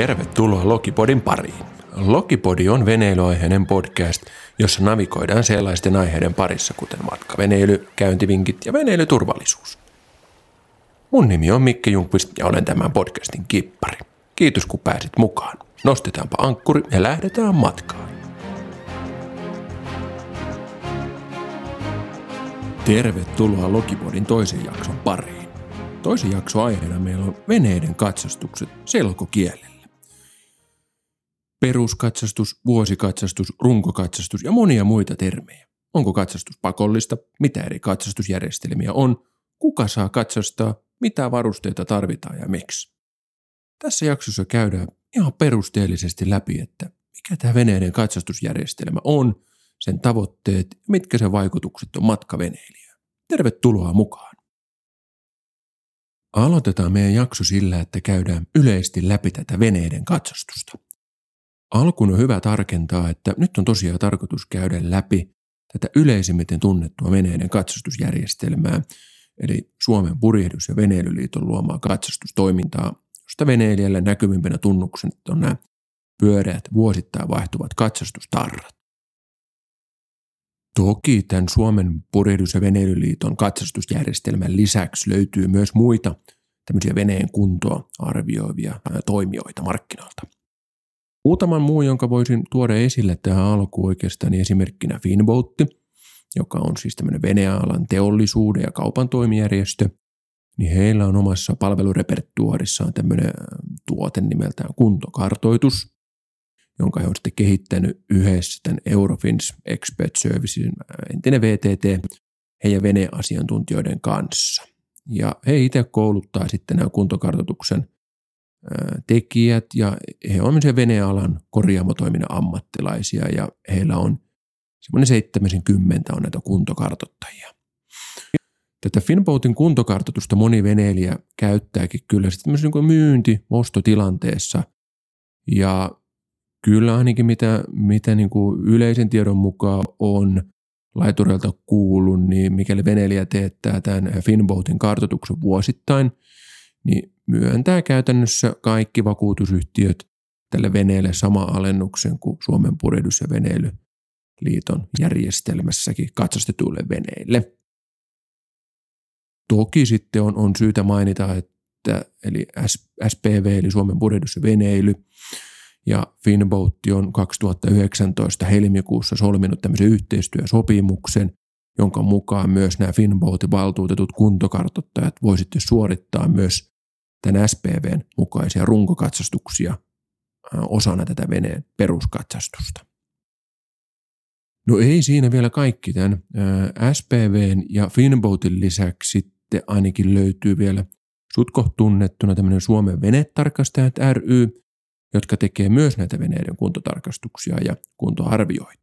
Tervetuloa Lokipodin pariin. Lokipodi on veneilyaiheinen podcast, jossa navigoidaan sellaisten aiheiden parissa, kuten matkaveneily, käyntivinkit ja veneilyturvallisuus. Mun nimi on Mikke Junkvist ja olen tämän podcastin kippari. Kiitos kun pääsit mukaan. Nostetaanpa ankkuri ja lähdetään matkaan. Tervetuloa Lokipodin toisen jakson pariin. Toisen jakson aiheena meillä on veneiden katsastukset selkokielellä. Peruskatsastus, vuosikatsastus, runkokatsastus ja monia muita termejä. Onko katsastus pakollista? Mitä eri katsastusjärjestelmiä on? Kuka saa katsastaa? Mitä varusteita tarvitaan ja miksi? Tässä jaksossa käydään ihan perusteellisesti läpi, että mikä tämä veneiden katsastusjärjestelmä on, sen tavoitteet ja mitkä sen vaikutukset on matkaveneilijään. Tervetuloa mukaan! Aloitetaan meidän jakso sillä, että käydään yleisesti läpi tätä veneiden katsastusta. Alkuun on hyvä tarkentaa, että nyt on tosiaan tarkoitus käydä läpi tätä yleisimmiten tunnettua veneiden katsastusjärjestelmää, eli Suomen purjehdus- ja veneilyliiton luomaa katsastustoimintaa, josta veneilijälle näkyvimpänä tunnuksen on nämä pyöreät vuosittain vaihtuvat katsastustarrat. Toki tämän Suomen purjehdus- ja veneilyliiton katsastusjärjestelmän lisäksi löytyy myös muita tämmöisiä veneen kuntoa arvioivia toimijoita markkinoilta. Muutaman muu, jonka voisin tuoda esille tähän alkuun oikeastaan, niin esimerkkinä Finboatti, joka on siis tämmöinen venealan teollisuuden ja kaupan toimijärjestö, niin heillä on omassa palvelurepertuarissaan tämmöinen tuote nimeltään kuntokartoitus, jonka he on sitten kehittänyt yhdessä tämän Eurofins Expert Servicesin entinen VTT heidän veneasiantuntijoiden kanssa. Ja he itse kouluttaa sitten nämä kuntokartoituksen tekijät ja he ovat myös venealan korjaamotoiminnan ammattilaisia ja heillä on semmoinen 70 on näitä kuntokartottajia. Tätä Finboatin kuntokartoitusta moni veneilijä käyttääkin kyllä sitten niin myynti ostotilanteessa ja kyllä ainakin mitä, mitä niin kuin yleisen tiedon mukaan on laitureilta kuullut, niin mikäli veneilijä teettää tämän Finboatin kartoituksen vuosittain, niin myöntää käytännössä kaikki vakuutusyhtiöt tälle veneelle sama alennuksen kuin Suomen purjehdus- ja veneilyliiton järjestelmässäkin katsastetuille veneille. Toki sitten on, on syytä mainita, että eli SPV eli Suomen purjehdus- ja veneily ja Finboat on 2019 helmikuussa solminut tämmöisen yhteistyösopimuksen, jonka mukaan myös nämä Finboatin valtuutetut kuntokartottajat voisitte suorittaa myös tämän SPVn mukaisia runkokatsastuksia osana tätä veneen peruskatsastusta. No ei siinä vielä kaikki tämän. SPVn ja Finboatin lisäksi sitten ainakin löytyy vielä sutko tunnettuna tämmöinen Suomen venetarkastajat ry, jotka tekee myös näitä veneiden kuntotarkastuksia ja kuntoarvioita.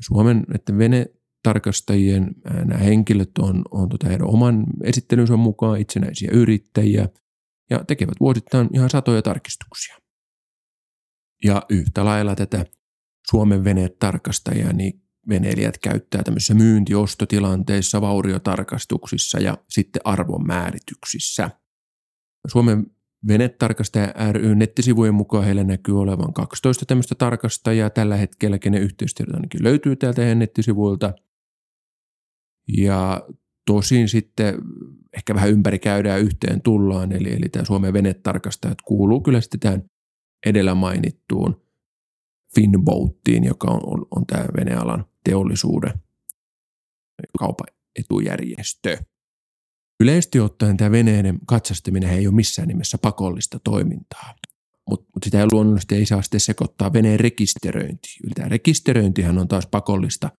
Suomen että vene tarkastajien nämä henkilöt on, on tota heidän oman esittelynsä mukaan itsenäisiä yrittäjiä ja tekevät vuosittain ihan satoja tarkistuksia. Ja yhtä lailla tätä Suomen venetarkastajia, niin veneilijät käyttää tämmöisissä myyntiostotilanteissa, vauriotarkastuksissa ja sitten arvonmäärityksissä. Suomen venetarkastaja ry nettisivujen mukaan heillä näkyy olevan 12 tämmöistä tarkastajaa tällä hetkellä, kenen yhteistyötä ainakin löytyy täältä heidän nettisivuilta. Ja tosin sitten ehkä vähän ympäri käydään yhteen tullaan, eli, eli tämä Suomen venetarkastajat kuuluu kyllä sitten tähän edellä mainittuun Finboattiin, joka on, on, on tämä venealan teollisuuden kaupan etujärjestö. Yleisesti ottaen tämä veneiden katsastaminen ei ole missään nimessä pakollista toimintaa, mutta mut sitä ei luonnollisesti ei saa sitten sekoittaa veneen rekisteröintiin. Tämä rekisteröintihän on taas pakollista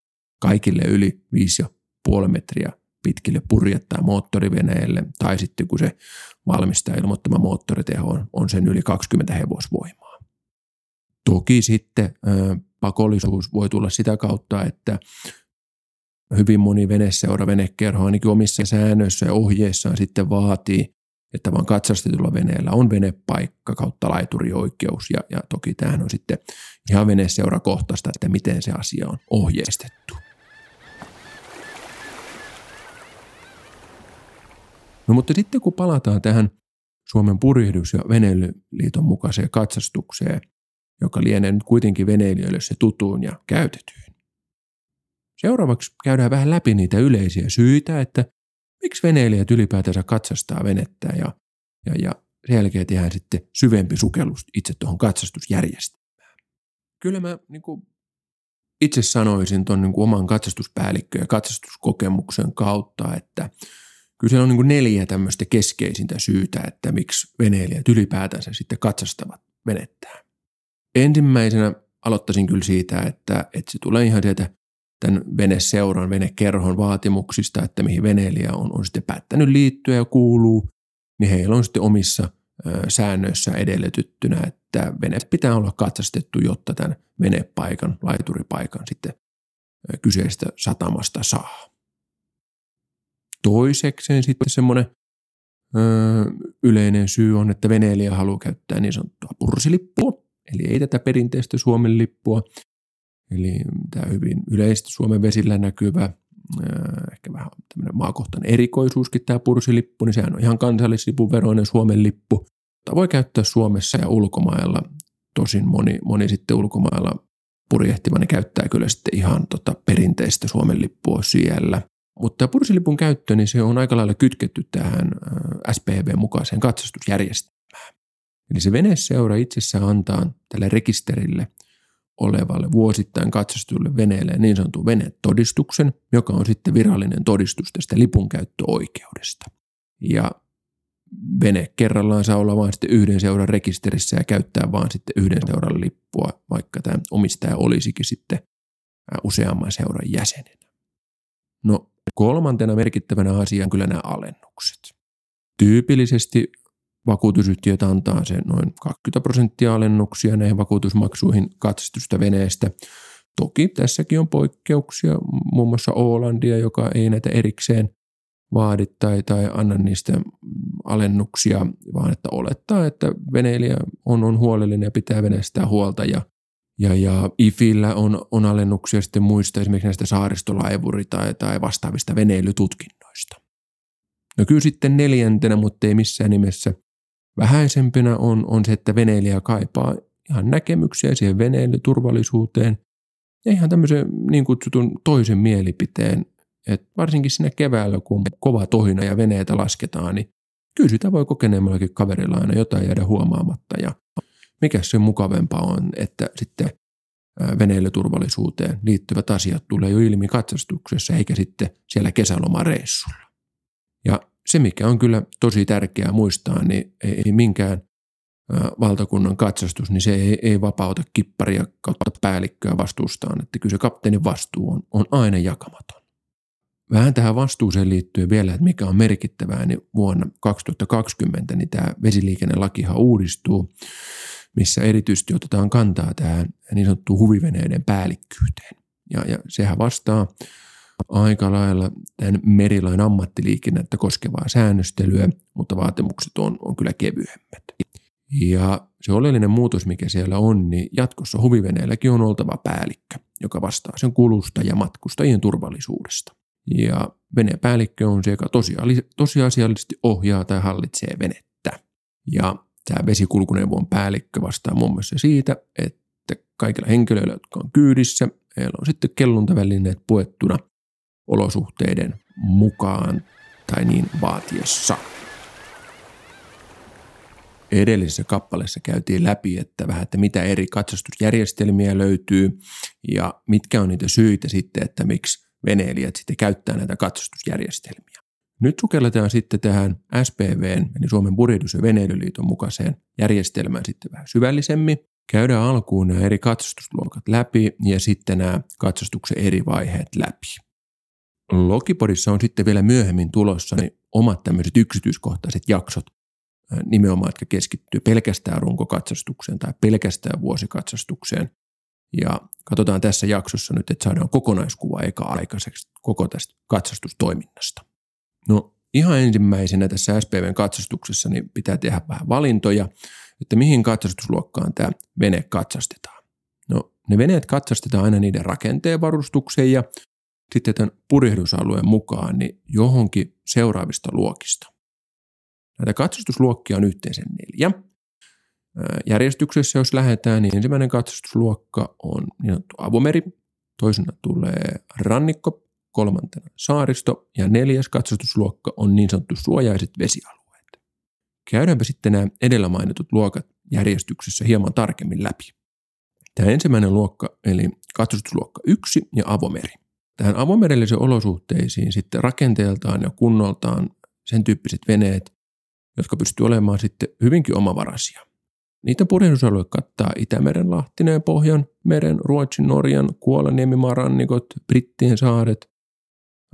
kaikille yli 5 puoli metriä pitkille purjettaa moottoriveneelle, tai sitten kun se valmistaa ilmoittama moottoriteho on, on sen yli 20 hevosvoimaa. Toki sitten ö, pakollisuus voi tulla sitä kautta, että hyvin moni veneseura, venekerho ainakin omissa säännöissä ja ohjeissaan sitten vaatii, että vaan katsastetulla veneellä on venepaikka kautta laiturioikeus ja, ja toki tämähän on sitten ihan veneseurakohtaista, että miten se asia on ohjeistettu. No mutta sitten kun palataan tähän Suomen purjehdus- ja veneilyliiton mukaiseen katsastukseen, joka lienee nyt kuitenkin veneilijöille se tutuun ja käytetyin. Seuraavaksi käydään vähän läpi niitä yleisiä syitä, että miksi veneilijät ylipäätänsä katsastaa venettä ja, ja, ja sen jälkeen tehdään sitten syvempi sukellus itse tuohon katsastusjärjestelmään. Kyllä mä niin kuin itse sanoisin tuon niin oman katsastuspäällikkö- ja katsastuskokemuksen kautta, että kyllä siellä on niin kuin neljä tämmöistä keskeisintä syytä, että miksi veneilijät ylipäätänsä sitten katsastavat venettään. Ensimmäisenä aloittaisin kyllä siitä, että, että se tulee ihan sieltä tämän veneseuran, venekerhon vaatimuksista, että mihin veneilijä on, on sitten päättänyt liittyä ja kuuluu, niin heillä on sitten omissa säännöissä edellytettynä, että vene pitää olla katsastettu, jotta tämän venepaikan, laituripaikan sitten kyseistä satamasta saa. Toisekseen sitten semmoinen yleinen syy on, että veneilijä haluaa käyttää niin sanottua pursilippua, eli ei tätä perinteistä Suomen lippua, eli tämä hyvin yleisesti Suomen vesillä näkyvä, ehkä vähän tämmöinen maakohtainen erikoisuuskin tämä pursilippu, niin sehän on ihan kansallislipun veroinen Suomen lippu, mutta voi käyttää Suomessa ja ulkomailla. Tosin moni, moni sitten ulkomailla purjehtiva, niin käyttää kyllä sitten ihan tota perinteistä Suomen lippua siellä. Mutta pursilipun käyttö, niin se on aika lailla kytketty tähän SPV-mukaiseen katsastusjärjestelmään. Eli se veneseura itsessään antaa tälle rekisterille olevalle vuosittain katsastulle veneelle niin sanotun venetodistuksen, joka on sitten virallinen todistus tästä lipun käyttöoikeudesta. Ja vene kerrallaan saa olla vain sitten yhden seuran rekisterissä ja käyttää vain sitten yhden seuran lippua, vaikka tämä omistaja olisikin sitten useamman seuran jäsenenä. No kolmantena merkittävänä asiana kyllä nämä alennukset. Tyypillisesti vakuutusyhtiöt antaa sen noin 20 prosenttia alennuksia näihin vakuutusmaksuihin katsastusta veneestä. Toki tässäkin on poikkeuksia, muun muassa Oolandia, joka ei näitä erikseen vaadi tai, tai anna niistä alennuksia, vaan että olettaa, että veneilijä on, on huolellinen ja pitää veneestä huolta ja ja, ja IFillä on, on alennuksia sitten muista esimerkiksi näistä saaristolaivuri- tai, tai vastaavista veneilytutkinnoista. No kyllä sitten neljäntenä, mutta ei missään nimessä vähäisempänä on, on se, että veneilijä kaipaa ihan näkemyksiä siihen veneilyturvallisuuteen ja ihan tämmöisen niin kutsutun toisen mielipiteen, että varsinkin siinä keväällä, kun kova tohina ja veneitä lasketaan, niin kyllä sitä voi kokeneemmallakin kaverilla aina jotain jäädä huomaamatta ja mikä se mukavempaa on, että sitten veneilyturvallisuuteen liittyvät asiat tulee jo ilmi katsastuksessa eikä sitten siellä kesälomareissulla. Ja se, mikä on kyllä tosi tärkeää muistaa, niin ei minkään valtakunnan katsastus, niin se ei, ei vapauta kipparia kautta päällikköä vastuustaan, että kyllä se kapteenin vastuu on, on aina jakamaton. Vähän tähän vastuuseen liittyen vielä, että mikä on merkittävää, niin vuonna 2020 niin tämä vesiliikennelakihan uudistuu missä erityisesti otetaan kantaa tähän niin sanottuun huviveneiden päällikkyyteen. Ja, ja sehän vastaa aika lailla tämän merilain ammattiliikennettä koskevaa säännöstelyä, mutta vaatimukset on, on kyllä kevyemmät. Ja se oleellinen muutos, mikä siellä on, niin jatkossa huviveneelläkin on oltava päällikkö, joka vastaa sen kulusta ja matkustajien turvallisuudesta. Ja venepäällikkö on se, joka tosiasiallisesti ohjaa tai hallitsee venettä. Ja Tämä vesikulkuneuvon päällikkö vastaa muun muassa siitä, että kaikilla henkilöillä, jotka on kyydissä, heillä on sitten kelluntavälineet puettuna olosuhteiden mukaan tai niin vaatiessa. Edellisessä kappaleessa käytiin läpi, että vähän, että mitä eri katsastusjärjestelmiä löytyy ja mitkä on niitä syitä sitten, että miksi veneilijät sitten käyttää näitä katsastusjärjestelmiä. Nyt sukelletaan sitten tähän SPVn, eli Suomen purjehdus- ja veneilyliiton mukaiseen järjestelmään sitten vähän syvällisemmin. Käydään alkuun nämä eri katsastusluokat läpi ja sitten nämä katsastuksen eri vaiheet läpi. Logipodissa on sitten vielä myöhemmin tulossa niin omat tämmöiset yksityiskohtaiset jaksot, nimenomaan, jotka keskittyy pelkästään runkokatsastukseen tai pelkästään vuosikatsastukseen. Ja katsotaan tässä jaksossa nyt, että saadaan kokonaiskuva eka aikaiseksi koko tästä katsastustoiminnasta. No ihan ensimmäisenä tässä SPVn katsastuksessa niin pitää tehdä vähän valintoja, että mihin katsastusluokkaan tämä vene katsastetaan. No ne veneet katsastetaan aina niiden rakenteen varustukseen ja sitten tämän purjehdusalueen mukaan niin johonkin seuraavista luokista. Näitä katsastusluokkia on yhteensä neljä. Järjestyksessä, jos lähdetään, niin ensimmäinen katsastusluokka on niin sanottu avomeri, toisena tulee rannikko, kolmantena saaristo ja neljäs katsastusluokka on niin sanottu suojaiset vesialueet. Käydäänpä sitten nämä edellä mainitut luokat järjestyksessä hieman tarkemmin läpi. Tämä ensimmäinen luokka, eli katsastusluokka 1 ja avomeri. Tähän avomerellisen olosuhteisiin sitten rakenteeltaan ja kunnoltaan sen tyyppiset veneet, jotka pystyvät olemaan sitten hyvinkin omavaraisia. Niitä purjehdusalue kattaa Itämeren, Lahtineen, Pohjan, meren, Ruotsin, Norjan, Kuolan, Niemimaan rannikot, Brittien saaret,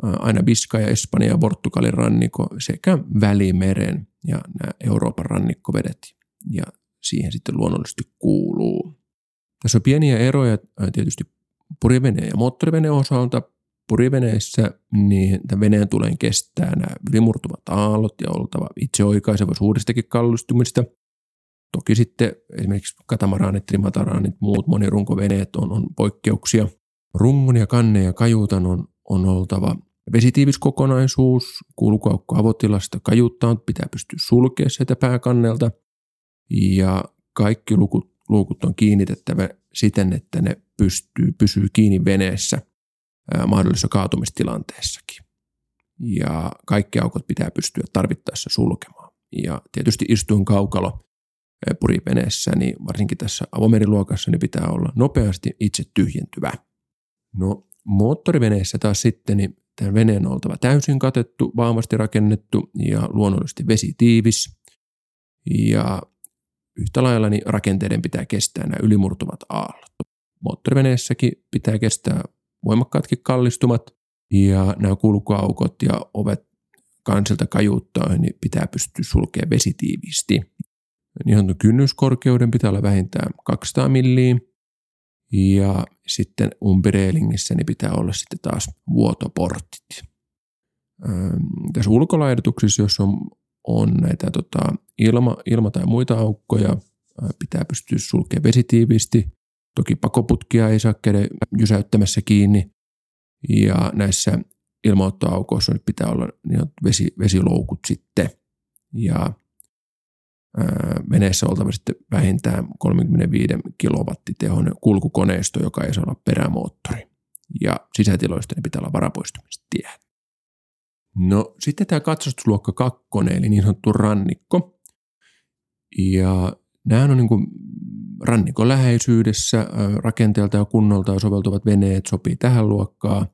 aina Biska ja Espanja ja Portugalin rannikko sekä Välimeren ja nämä Euroopan rannikkovedet. Ja siihen sitten luonnollisesti kuuluu. Tässä on pieniä eroja tietysti purjeveneen ja moottoriveneen osalta. Purjeveneessä niin veneen tulee kestää nämä ylimurtuvat aallot ja oltava itseoikaiseva suuristakin kallistumista. Toki sitten esimerkiksi katamaraanit, trimataranit, muut monirunkoveneet on, on poikkeuksia. Rungon ja kannen ja kajuutan on, on oltava vesitiivis kokonaisuus, kulkuaukko avotilasta kajuuttaan pitää pystyä sulkemaan sieltä pääkannelta ja kaikki lukut, luukut on kiinnitettävä siten, että ne pystyy, pysyy kiinni veneessä ää, mahdollisessa kaatumistilanteessakin. Ja kaikki aukot pitää pystyä tarvittaessa sulkemaan. Ja tietysti istuin kaukalo puriveneessä, niin varsinkin tässä avomeriluokassa, niin pitää olla nopeasti itse tyhjentyvä. No moottoriveneessä taas sitten, niin tämän veneen on oltava täysin katettu, vahvasti rakennettu ja luonnollisesti vesitiivis. Ja yhtä lailla niin rakenteiden pitää kestää nämä ylimurtuvat aallot. Moottoriveneessäkin pitää kestää voimakkaatkin kallistumat ja nämä kulkuaukot ja ovet kansilta kajuuttaa, niin pitää pystyä sulkemaan vesitiiviisti. Niin kynnyskorkeuden pitää olla vähintään 200 milliä ja sitten umpireelingissä niin pitää olla sitten taas vuotoportit. Tässä ulkolaidutuksissa, jos on on näitä tota, ilma, ilma- tai muita aukkoja, pitää pystyä sulkemaan vesitiiviisti. Toki pakoputkia ei saa käydä jysäyttämässä kiinni. Ja näissä ilmaottoaukoissa pitää olla niin vesi, vesiloukut sitten. Ja veneessä oltava sitten vähintään 35 kilowattitehoinen kulkukoneisto, joka ei saa olla perämoottori. Ja sisätiloista ne pitää olla varapoistumistie. No sitten tämä katsastusluokka 2, eli niin sanottu rannikko. Ja nämä on niin kuin rannikon läheisyydessä rakenteelta ja kunnolta soveltuvat veneet sopii tähän luokkaan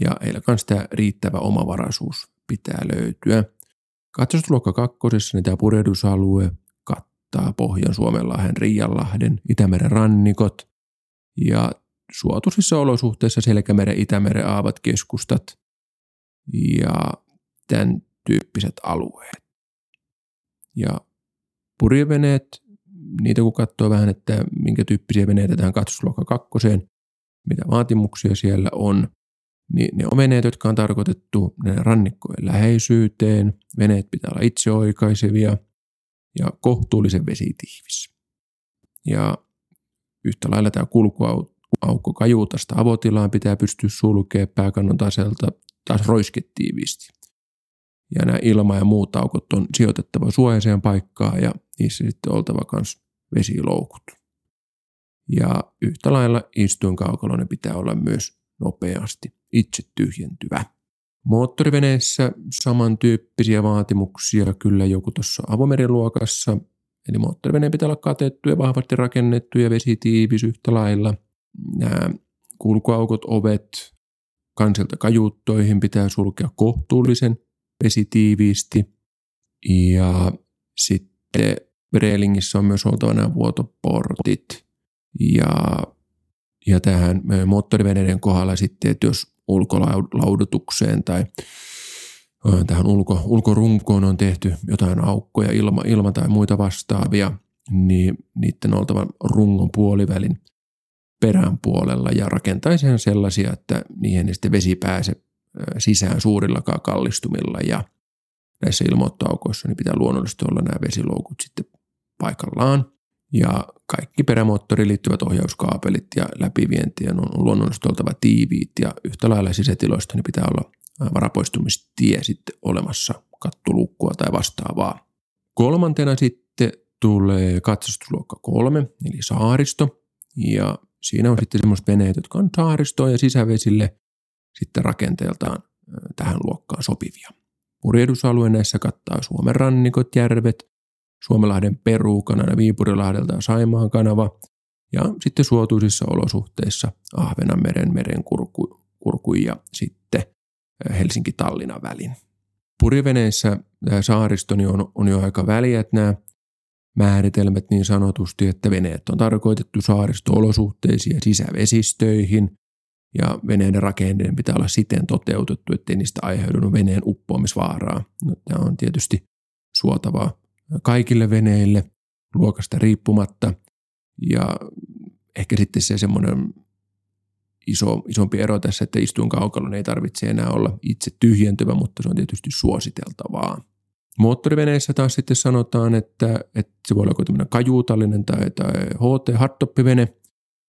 ja heillä kanssa tämä riittävä omavaraisuus pitää löytyä. Katsastusluokka kakkosessa niin tämä purjehdusalue kattaa Pohjan Suomenlahden, Riianlahden, Itämeren rannikot ja suotuisissa olosuhteissa Selkämeren, Itämeren aavat keskustat ja tämän tyyppiset alueet. Ja purjeveneet, niitä kun katsoo vähän, että minkä tyyppisiä veneitä tähän katsosluokka kakkoseen, mitä vaatimuksia siellä on, niin ne veneet, jotka on tarkoitettu rannikkojen läheisyyteen, veneet pitää olla itseoikaisevia ja kohtuullisen vesitiivis. Ja yhtä lailla tämä kulkuaukko kajuutasta avotilaan pitää pystyä sulkemaan pääkannon taselta taas roisketiiviisti. Ja nämä ilma- ja muut aukot on sijoitettava suojaiseen paikkaan ja niissä sitten oltava myös vesiloukut. Ja yhtä lailla istuinkaukaloinen pitää olla myös nopeasti itse tyhjentyvä. Moottoriveneessä samantyyppisiä vaatimuksia kyllä joku tuossa avomeriluokassa, eli moottoriveneen pitää olla katettu ja vahvasti rakennettu ja vesitiivis yhtä lailla. Nämä kulkuaukot, ovet, kansilta kajuuttoihin pitää sulkea kohtuullisen vesitiiviisti. Ja sitten Breelingissä on myös oltava nämä vuotoportit. Ja, ja tähän moottoriveneiden kohdalla sitten, että jos ulkolaudutukseen tai tähän ulko, ulkorunkoon on tehty jotain aukkoja, ilma, ilma tai muita vastaavia, niin niiden oltava rungon puolivälin perän puolella ja rakentaisi sellaisia, että niihin ei sitten vesi pääse sisään suurillakaan kallistumilla ja näissä ilmoittaukoissa niin pitää luonnollisesti olla nämä vesiloukut sitten paikallaan. Ja kaikki perämoottoriin liittyvät ohjauskaapelit ja läpivientien on luonnollisesti oltava tiiviit ja yhtä lailla sisätiloista niin pitää olla varapoistumistie sitten olemassa kattulukkua tai vastaavaa Kolmantena sitten tulee katsastusluokka kolme, eli saaristo. Ja siinä on sitten semmoiset veneet, jotka on saaristoon ja sisävesille sitten rakenteeltaan tähän luokkaan sopivia. Purjehdusalue näissä kattaa Suomen rannikot, järvet, Suomenlahden perukanana Viipurilahdelta ja Saimaan kanava ja sitten suotuisissa olosuhteissa Ahvenanmeren merenkurku kurku ja sitten Helsinki-Tallinnan välin. Purjeveneissä saaristo niin on, on jo aika väliä, että nämä määritelmät niin sanotusti, että veneet on tarkoitettu saaristo-olosuhteisiin ja sisävesistöihin, ja veneiden rakenteiden pitää olla siten toteutettu, ettei niistä aiheudu veneen uppoamisvaaraa. No, tämä on tietysti suotavaa kaikille veneille luokasta riippumatta, ja ehkä sitten se semmoinen iso, isompi ero tässä, että istuinkaukalon ei tarvitse enää olla itse tyhjentyvä, mutta se on tietysti suositeltavaa. Moottoriveneissä taas sitten sanotaan, että, että se voi olla joku tämmöinen kajuutallinen tai, tai HT, hardtoppivene,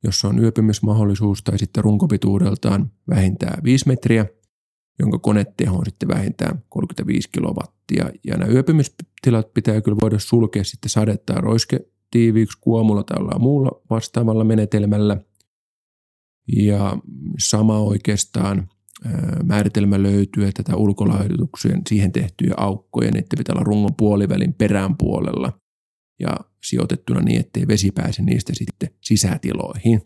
jossa on yöpymismahdollisuus tai sitten runkopituudeltaan vähintään 5 metriä, jonka koneteho on sitten vähintään 35 kilowattia. Ja nämä yöpymistilat pitää kyllä voida sulkea sitten sade- tai roiske tiiviiksi kuomulla tai muulla vastaavalla menetelmällä. Ja sama oikeastaan määritelmä löytyy, että tätä ulkolaihdutuksien siihen tehtyjä aukkoja, niiden pitää olla rungon puolivälin perään puolella ja sijoitettuna niin, ettei vesi pääse niistä sitten sisätiloihin.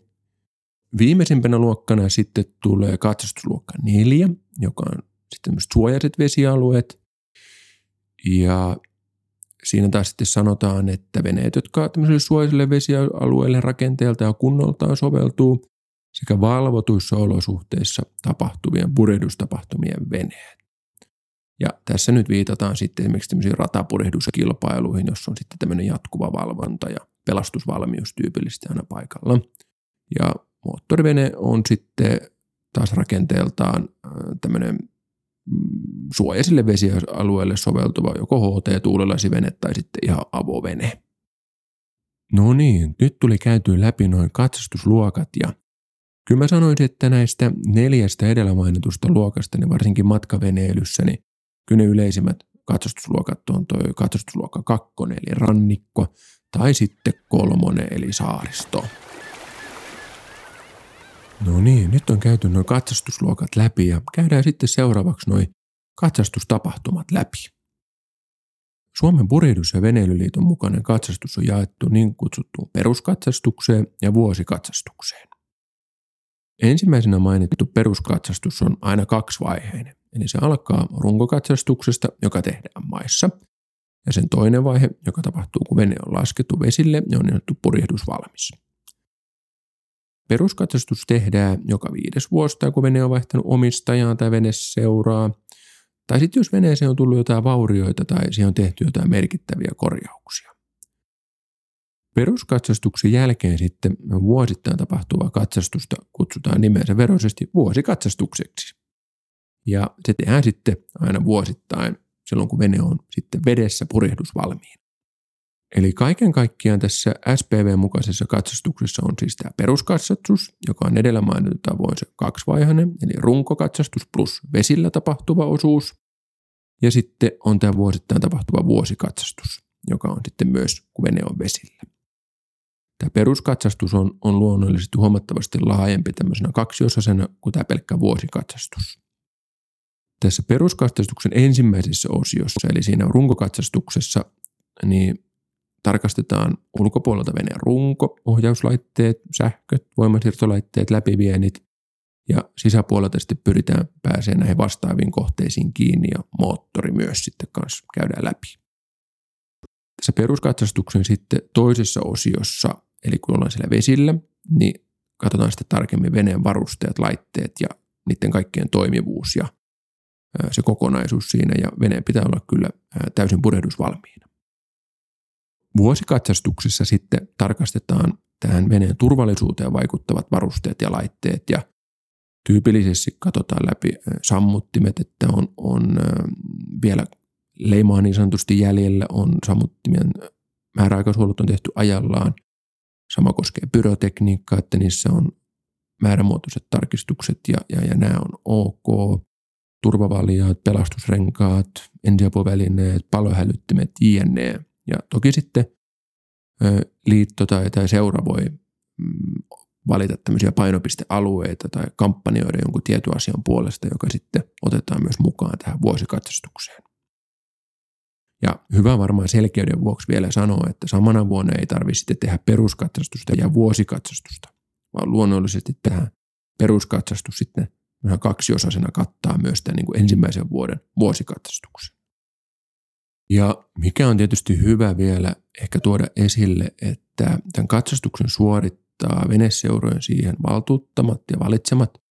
Viimeisimpänä luokkana sitten tulee katsastusluokka 4, joka on sitten suojaiset vesialueet. Ja siinä taas sitten sanotaan, että veneet, jotka tämmöisille suojaisille vesialueille rakenteelta ja kunnoltaan soveltuu, sekä valvotuissa olosuhteissa tapahtuvien purjehdustapahtumien veneet. Ja tässä nyt viitataan sitten esimerkiksi tämmöisiin ratapurjehduskilpailuihin, jossa on sitten tämmöinen jatkuva valvonta ja pelastusvalmius tyypillisesti aina paikalla. Ja moottorivene on sitten taas rakenteeltaan äh, tämmöinen mm, suojaisille vesialueelle soveltuva joko HT-tuulilasivene tai sitten ihan avovene. No niin, nyt tuli käyty läpi noin katsastusluokat ja Kyllä mä sanoisin, että näistä neljästä edellä mainitusta luokasta, niin varsinkin matkaveneilyssä, niin kyllä ne yleisimmät katsastusluokat on tuo katsastusluokka kakkonen eli rannikko tai sitten kolmonen eli saaristo. No niin, nyt on käyty noin katsastusluokat läpi ja käydään sitten seuraavaksi noin katsastustapahtumat läpi. Suomen purjehdus- ja veneilyliiton mukainen katsastus on jaettu niin kutsuttuun peruskatsastukseen ja vuosikatsastukseen. Ensimmäisenä mainittu peruskatsastus on aina kaksivaiheinen, eli se alkaa runkokatsastuksesta, joka tehdään maissa, ja sen toinen vaihe, joka tapahtuu, kun vene on laskettu vesille ja on niin purjehdus valmis. Peruskatsastus tehdään joka viides vuosi, kun vene on vaihtanut omistajaa tai vene seuraa, tai sitten jos veneeseen on tullut jotain vaurioita tai siihen on tehty jotain merkittäviä korjauksia. Peruskatsastuksen jälkeen sitten vuosittain tapahtuvaa katsastusta kutsutaan nimensä veroisesti vuosikatsastukseksi. Ja se tehdään sitten aina vuosittain silloin, kun vene on sitten vedessä purjehdusvalmiin. Eli kaiken kaikkiaan tässä SPV-mukaisessa katsastuksessa on siis tämä peruskatsastus, joka on edellä mainittu tavoin se kaksivaihainen, eli runkokatsastus plus vesillä tapahtuva osuus. Ja sitten on tämä vuosittain tapahtuva vuosikatsastus, joka on sitten myös, kun vene on vesillä. Tämä peruskatsastus on, on luonnollisesti huomattavasti laajempi tämmöisenä kaksiosaisena kuin tämä pelkkä vuosikatsastus. Tässä peruskatsastuksen ensimmäisessä osiossa, eli siinä runkokatsastuksessa, niin tarkastetaan ulkopuolelta veneen runko, ohjauslaitteet, sähköt, voimansiirtolaitteet, läpivienit ja sisäpuolelta sitten pyritään pääsemään näihin vastaaviin kohteisiin kiinni ja moottori myös sitten kanssa käydään läpi. Tässä peruskatsastuksen sitten toisessa osiossa Eli kun ollaan siellä vesillä, niin katsotaan sitten tarkemmin veneen varusteet, laitteet ja niiden kaikkien toimivuus ja se kokonaisuus siinä ja veneen pitää olla kyllä täysin purjehdusvalmiina. Vuosikatsastuksessa sitten tarkastetaan tähän veneen turvallisuuteen vaikuttavat varusteet ja laitteet ja tyypillisesti katsotaan läpi sammuttimet, että on, on vielä leimaa niin sanotusti jäljellä, on sammuttimien määräaikaisuolut on tehty ajallaan Sama koskee pyrotekniikkaa, että niissä on määrämuotoiset tarkistukset ja, ja, ja nämä on ok. turvavaljaat, pelastusrenkaat, ensiapuvälineet, palohälyttimet, jne. Ja toki sitten liitto tai, tai seura voi mm, valita tämmöisiä painopistealueita tai kampanjoida jonkun tietyn asian puolesta, joka sitten otetaan myös mukaan tähän vuosikatsastukseen. Ja hyvä varmaan selkeyden vuoksi vielä sanoa, että samana vuonna ei tarvitse sitten tehdä peruskatsastusta ja vuosikatsastusta, vaan luonnollisesti tähän peruskatsastus sitten vähän kaksiosaisena kattaa myös tämän niin kuin ensimmäisen vuoden vuosikatsastuksen. Ja mikä on tietysti hyvä vielä ehkä tuoda esille, että tämän katsastuksen suorittaa veneseurojen siihen valtuuttamat ja valitsemat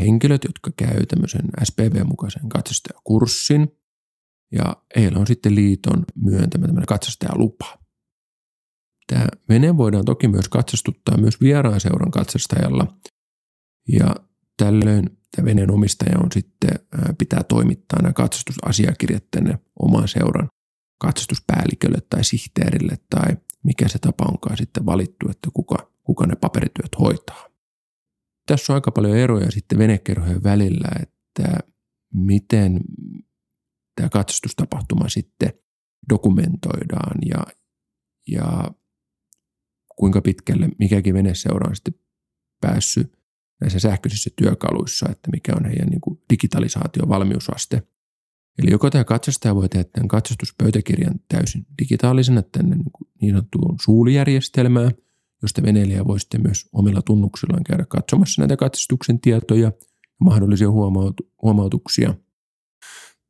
henkilöt, jotka käy tämmöisen SPV-mukaisen katsastajakurssin. Ja heillä on sitten liiton myöntämä tämmöinen katsastajalupa. Tämä vene voidaan toki myös katsastuttaa myös vieraan seuran katsastajalla. Ja tällöin tämä veneen omistaja on sitten, pitää toimittaa nämä katsastusasiakirjat tänne oman seuran katsastuspäällikölle tai sihteerille tai mikä se tapa onkaan sitten valittu, että kuka, kuka ne paperityöt hoitaa. Tässä on aika paljon eroja sitten venekerhojen välillä, että miten tämä katsastustapahtuma sitten dokumentoidaan ja, ja kuinka pitkälle mikäkin veneseura on sitten päässyt näissä sähköisissä työkaluissa, että mikä on heidän niin kuin digitalisaation valmiusaste. Eli joko tämä katsastaja voi tehdä tämän katsastuspöytäkirjan täysin digitaalisena tänne niin, niin sanottuun suulijärjestelmään, josta veneilijä voi sitten myös omilla tunnuksillaan käydä katsomassa näitä katsastuksen tietoja ja mahdollisia huomautuksia.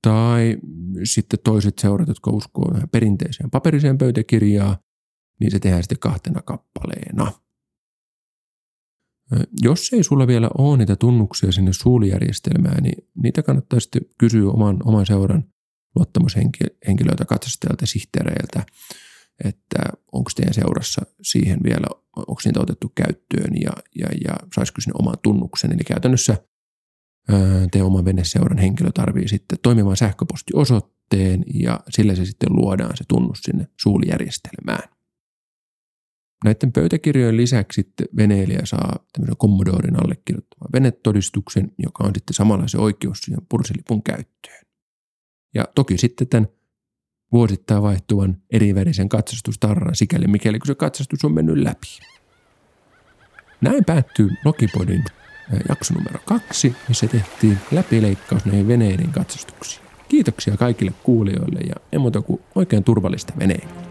Tai sitten toiset seurat, jotka uskoo perinteiseen paperiseen pöytäkirjaan, niin se tehdään sitten kahtena kappaleena. Jos ei sulla vielä ole niitä tunnuksia sinne suulijärjestelmään, niin niitä kannattaa sitten kysyä oman, oman seuran luottamushenkilöiltä, katsastajalta ja sihteereiltä, että onko teidän seurassa siihen vielä, onko niitä otettu käyttöön ja, ja, ja saisiko sinne oman tunnuksen. Eli käytännössä teidän oman veneseuran henkilö tarvii sitten toimivan sähköpostiosoitteen ja sillä se sitten luodaan se tunnus sinne suulijärjestelmään. Näiden pöytäkirjojen lisäksi sitten veneilijä saa tämmöisen Commodoren allekirjoittaman venetodistuksen, joka on sitten samanlaisen oikeus siihen pursilipun käyttöön. Ja toki sitten tämän vuosittain vaihtuvan erivärisen katsastustarran sikäli mikäli kun se katsastus on mennyt läpi. Näin päättyy Nokipodin jakso numero kaksi, missä tehtiin läpileikkaus näihin veneiden katsastuksiin. Kiitoksia kaikille kuulijoille ja kuin oikein turvallista veneilyä.